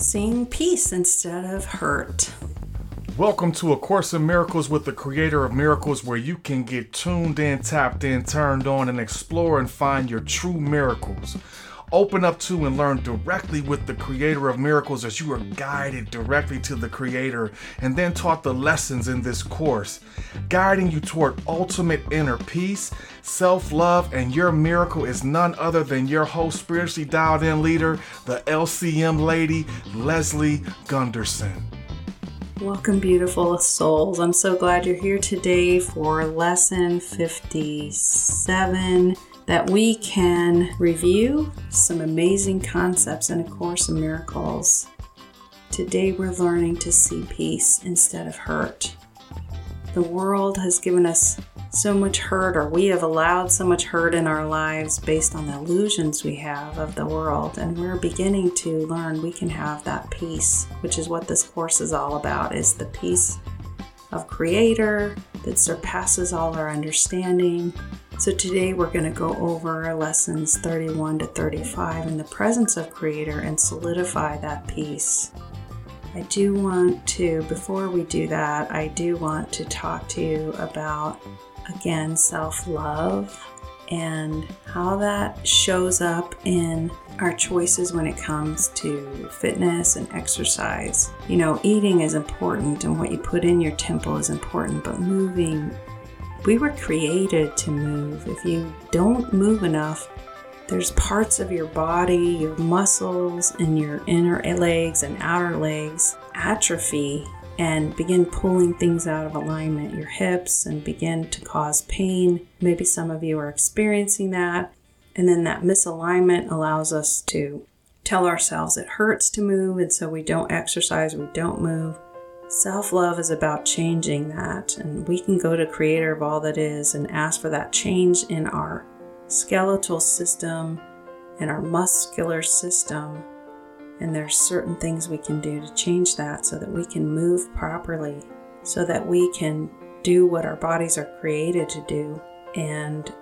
seeing peace instead of hurt. Welcome to A Course in Miracles with the Creator of Miracles, where you can get tuned in, tapped in, turned on, and explore and find your true miracles. Open up to and learn directly with the Creator of Miracles as you are guided directly to the Creator and then taught the lessons in this course, guiding you toward ultimate inner peace, self love, and your miracle is none other than your host, spiritually dialed in leader, the LCM lady, Leslie Gunterson. Welcome, beautiful souls. I'm so glad you're here today for lesson 57 that we can review some amazing concepts in A Course in Miracles. Today we're learning to see peace instead of hurt. The world has given us so much hurt, or we have allowed so much hurt in our lives based on the illusions we have of the world, and we're beginning to learn we can have that peace, which is what this course is all about, is the peace of Creator that surpasses all our understanding, so today we're going to go over lessons 31 to 35 in the presence of Creator and solidify that peace. I do want to, before we do that, I do want to talk to you about, again, self love and how that shows up in our choices when it comes to fitness and exercise. You know, eating is important and what you put in your temple is important, but moving we were created to move. If you don't move enough, there's parts of your body, your muscles, and your inner legs and outer legs atrophy and begin pulling things out of alignment, your hips, and begin to cause pain. Maybe some of you are experiencing that. And then that misalignment allows us to tell ourselves it hurts to move, and so we don't exercise, we don't move. Self love is about changing that, and we can go to Creator of all that is and ask for that change in our skeletal system and our muscular system. And there's certain things we can do to change that so that we can move properly, so that we can do what our bodies are created to do, and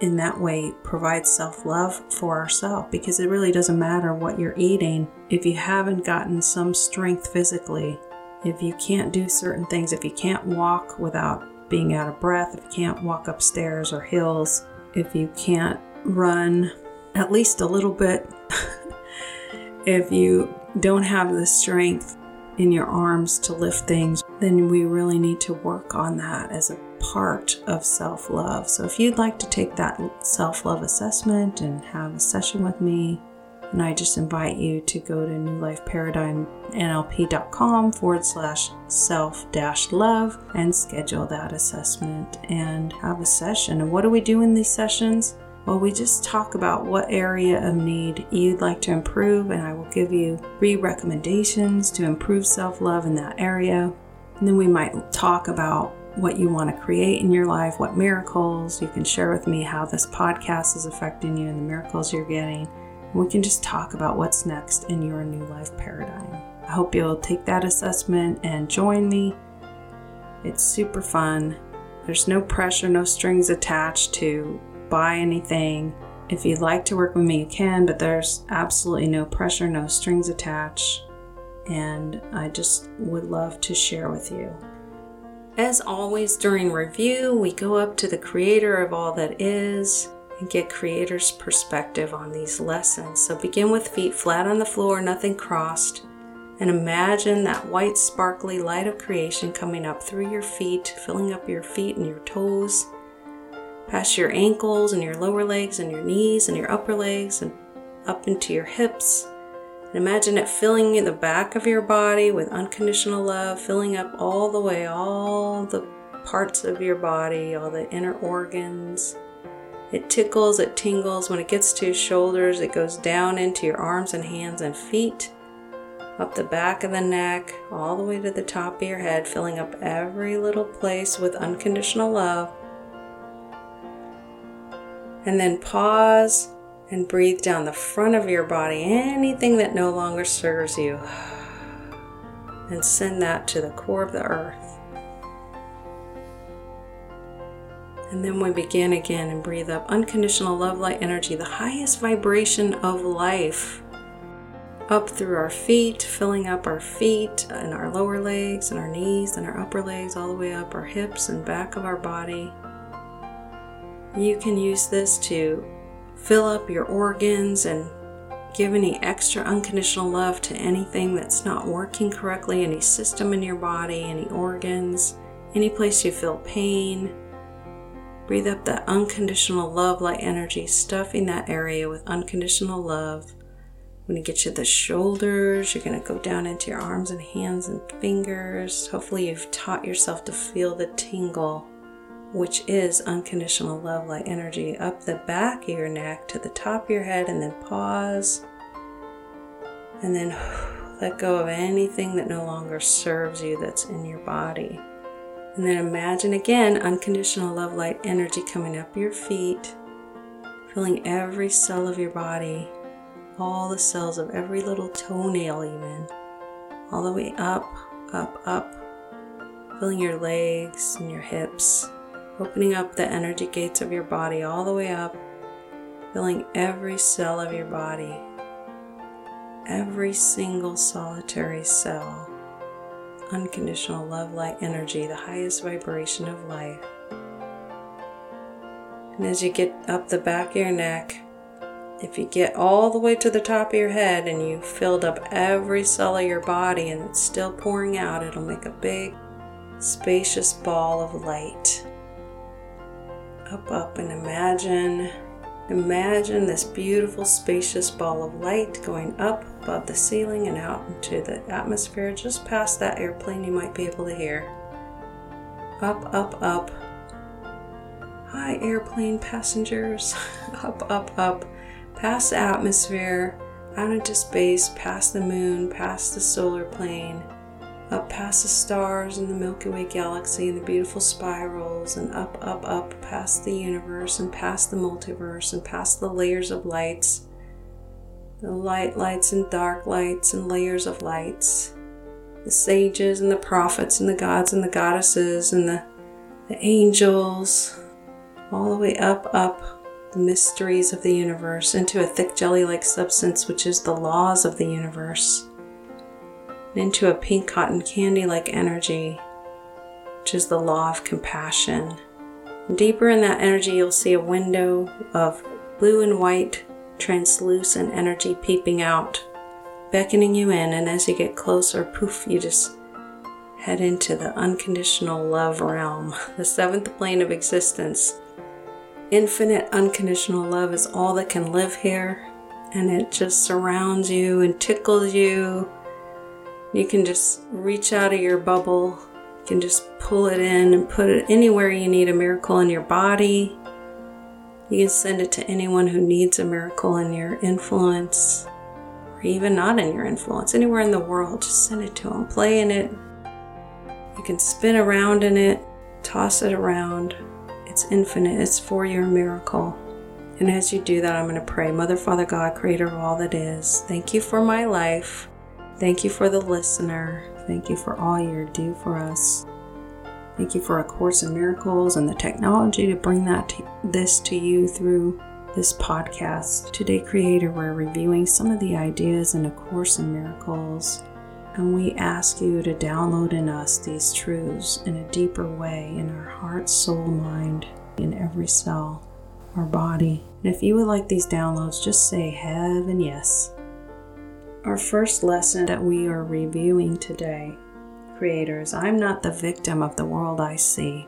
in that way provide self love for ourselves because it really doesn't matter what you're eating if you haven't gotten some strength physically if you can't do certain things, if you can't walk without being out of breath, if you can't walk upstairs or hills, if you can't run at least a little bit, if you don't have the strength in your arms to lift things, then we really need to work on that as a part of self love. So, if you'd like to take that self love assessment and have a session with me, and I just invite you to go to newlifeparadigmnlp.com forward slash self dash love and schedule that assessment and have a session. And what do we do in these sessions? Well, we just talk about what area of need you'd like to improve, and I will give you three recommendations to improve self love in that area. And then we might talk about what you want to create in your life, what miracles. You can share with me how this podcast is affecting you and the miracles you're getting we can just talk about what's next in your new life paradigm. I hope you'll take that assessment and join me. It's super fun. There's no pressure, no strings attached to buy anything. If you'd like to work with me, you can, but there's absolutely no pressure, no strings attached. And I just would love to share with you. As always, during review, we go up to the creator of all that is and get creator's perspective on these lessons. So begin with feet flat on the floor, nothing crossed, and imagine that white sparkly light of creation coming up through your feet, filling up your feet and your toes, past your ankles and your lower legs and your knees and your upper legs and up into your hips. And imagine it filling the back of your body with unconditional love, filling up all the way, all the parts of your body, all the inner organs it tickles, it tingles. When it gets to your shoulders, it goes down into your arms and hands and feet, up the back of the neck, all the way to the top of your head, filling up every little place with unconditional love. And then pause and breathe down the front of your body, anything that no longer serves you, and send that to the core of the earth. And then we begin again and breathe up unconditional love light energy, the highest vibration of life. up through our feet, filling up our feet and our lower legs and our knees and our upper legs, all the way up our hips and back of our body. You can use this to fill up your organs and give any extra unconditional love to anything that's not working correctly, any system in your body, any organs, any place you feel pain. Breathe up that unconditional love light energy, stuffing that area with unconditional love when you get to the shoulders, you're going to go down into your arms and hands and fingers. Hopefully, you've taught yourself to feel the tingle, which is unconditional love light energy, up the back of your neck to the top of your head, and then pause. And then let go of anything that no longer serves you that's in your body. And then imagine again unconditional love light energy coming up your feet, filling every cell of your body all the cells of every little toenail, even all the way up, up, up, filling your legs and your hips, opening up the energy gates of your body all the way up, filling every cell of your body, every single solitary cell. Unconditional love, light, energy, the highest vibration of life. And as you get up the back of your neck, if you get all the way to the top of your head and you filled up every cell of your body and it's still pouring out, it'll make a big, spacious ball of light. Up, up, and imagine, imagine this beautiful, spacious ball of light going up above the ceiling and out into the atmosphere, just past that airplane you might be able to hear. Up, up, up. Hi, airplane passengers. up, up, up past the atmosphere, out into space, past the moon, past the solar plane, up past the stars and the Milky Way galaxy and the beautiful spirals, and up, up, up past the universe and past the multiverse and past the layers of lights, the light lights and dark lights and layers of lights, the sages and the prophets and the gods and the goddesses and the, the angels, all the way up, up the mysteries of the universe into a thick jelly like substance, which is the laws of the universe, into a pink cotton candy like energy, which is the law of compassion. Deeper in that energy, you'll see a window of blue and white translucent energy peeping out, beckoning you in. And as you get closer, poof, you just head into the unconditional love realm, the seventh plane of existence infinite unconditional love is all that can live here and it just surrounds you and tickles you. You can just reach out of your bubble. You can just pull it in and put it anywhere you need a miracle in your body. You can send it to anyone who needs a miracle in your influence, or even not in your influence, anywhere in the world. Just send it to them. Play in it. You can spin around in it, toss it around. It's infinite, it's for your miracle. And as you do that, I'm going to pray Mother, Father, God, creator of all that is, thank you for my life. Thank you for the listener. Thank you for all you do for us. Thank you for A Course in Miracles and the technology to bring that to, this to you through this podcast. Today, Creator, we're reviewing some of the ideas in A Course in Miracles and we ask you to download in us these truths in a deeper way in our heart, soul, mind, in every cell, our body. And if you would like these downloads, just say heaven yes. Our first lesson that we are reviewing today, creators, I'm not the victim of the world I see.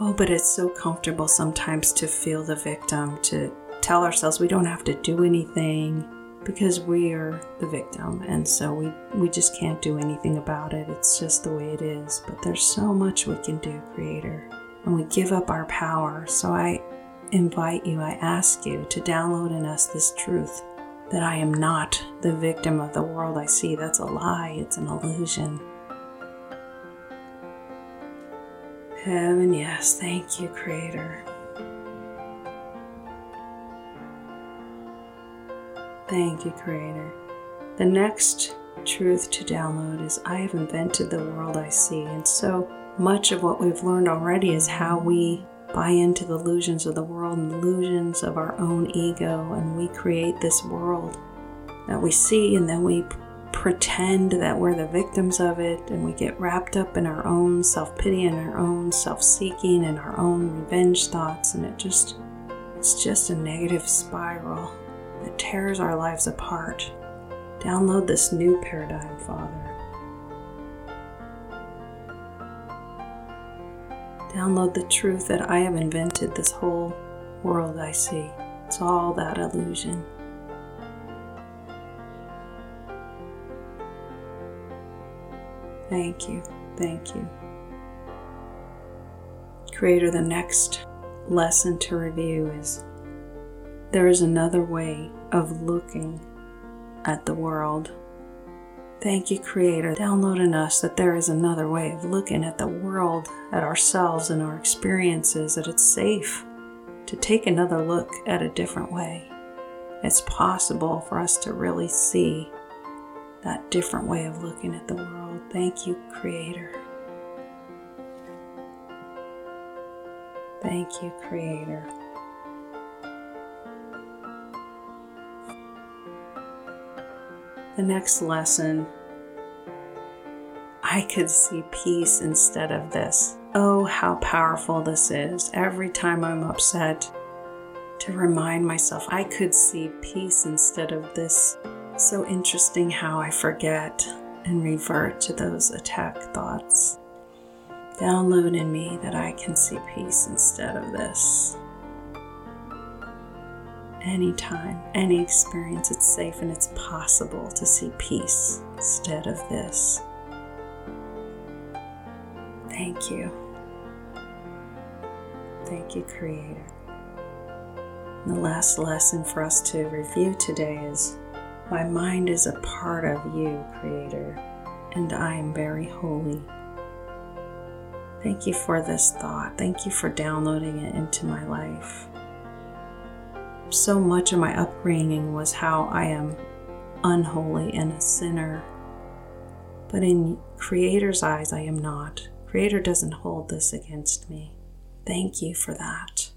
Oh, but it's so comfortable sometimes to feel the victim, to tell ourselves we don't have to do anything because we are the victim and so we we just can't do anything about it. It's just the way it is. But there's so much we can do creator and we give up our power. So i invite you i ask you to download in us this truth that i am not the victim of the world. I see that's a lie. It's an illusion. Heaven yes. Thank you creator. Thank you, Creator. The next truth to download is I have invented the world I see. And so much of what we've learned already is how we buy into the illusions of the world and the illusions of our own ego, and we create this world. that we see and then we pretend that we're the victims of it and we get wrapped up in our own self pity and our own self seeking and our own revenge thoughts, and it just it's just a negative spiral that tears our lives apart. Download this new paradigm, Father. Download the truth that I have invented this whole world I see. It's all that illusion. Thank you. Thank you. Creator, the next lesson to review is there is another way of looking at the world. Thank you, Creator, download in us that there is another way of looking at the world, at ourselves and our experiences, that it's safe to take another look at a different way. It's possible for us to really see that different way of looking at the world. Thank you, Creator. Thank you, Creator. The next lesson, I could see peace instead of this. Oh, how powerful this is. Every time I'm upset, to remind myself I could see peace instead of this so interesting how I forget and revert to those attack thoughts. Download in me that I can see peace instead of this. Anytime, any experience, it's safe and it's possible to see peace instead of this. Thank you. Thank you, Creator. And the last lesson for us to review today is my mind is a part of you, Creator, and I am very holy. Thank you for this thought. Thank you for downloading it into my life. So much of my upbringing was how I am unholy and a sinner. But in Creator's eyes, I am not. Creator doesn't hold this against me. Thank you for that.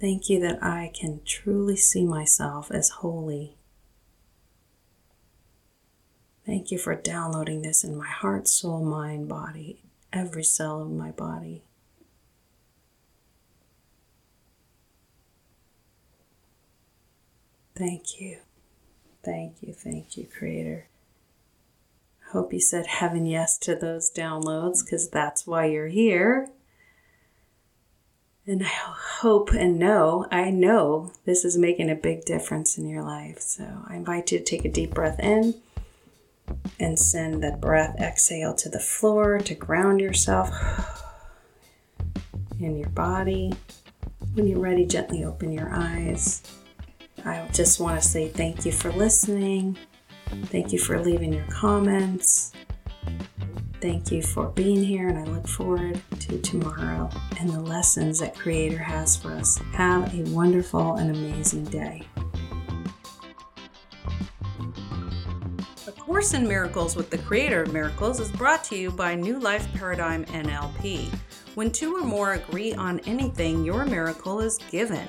Thank you that I can truly see myself as holy Thank you for downloading this in my heart, soul, mind, body, every cell of my body. Thank you. Thank you. Thank you, Creator. Hope you said heaven yes to those downloads because that's why you're here. And I hope and know, I know this is making a big difference in your life. So I invite you to take a deep breath in and send that breath exhale to the floor to ground yourself in your body. When you're ready, gently open your eyes. I just want to say thank you for listening. Thank you for leaving your comments. Thank you for being here, and I look forward to tomorrow and the lessons that Creator has for us. Have a wonderful and amazing day. A Course in Miracles with the Creator of Miracles is brought to you by New Life Paradigm NLP. When two or more agree on anything, your miracle is given.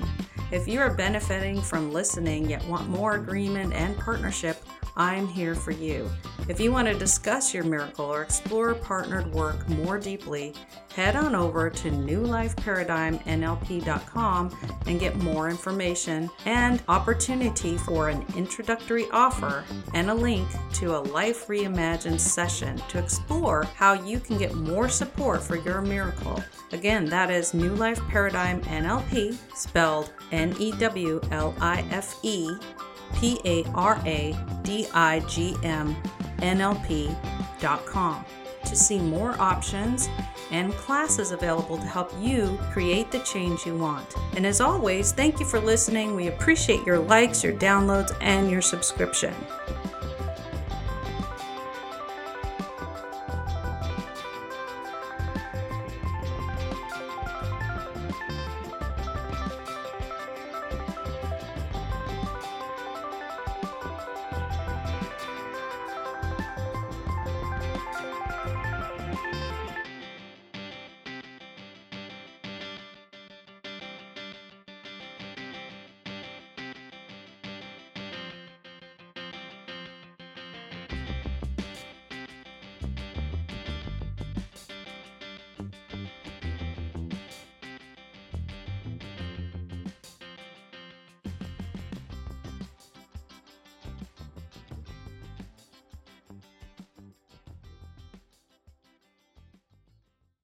If you are benefiting from listening yet want more agreement and partnership, I'm here for you. If you want to discuss your miracle or explore partnered work more deeply, head on over to newlifeparadigmnlp.com and get more information and opportunity for an introductory offer and a link to a Life Reimagined session to explore how you can get more support for your miracle. Again, that is New Life Paradigm NLP, spelled N E W L I F E P A R A D I G M N L P.com to see more options and classes available to help you create the change you want. And as always, thank you for listening. We appreciate your likes, your downloads, and your subscription.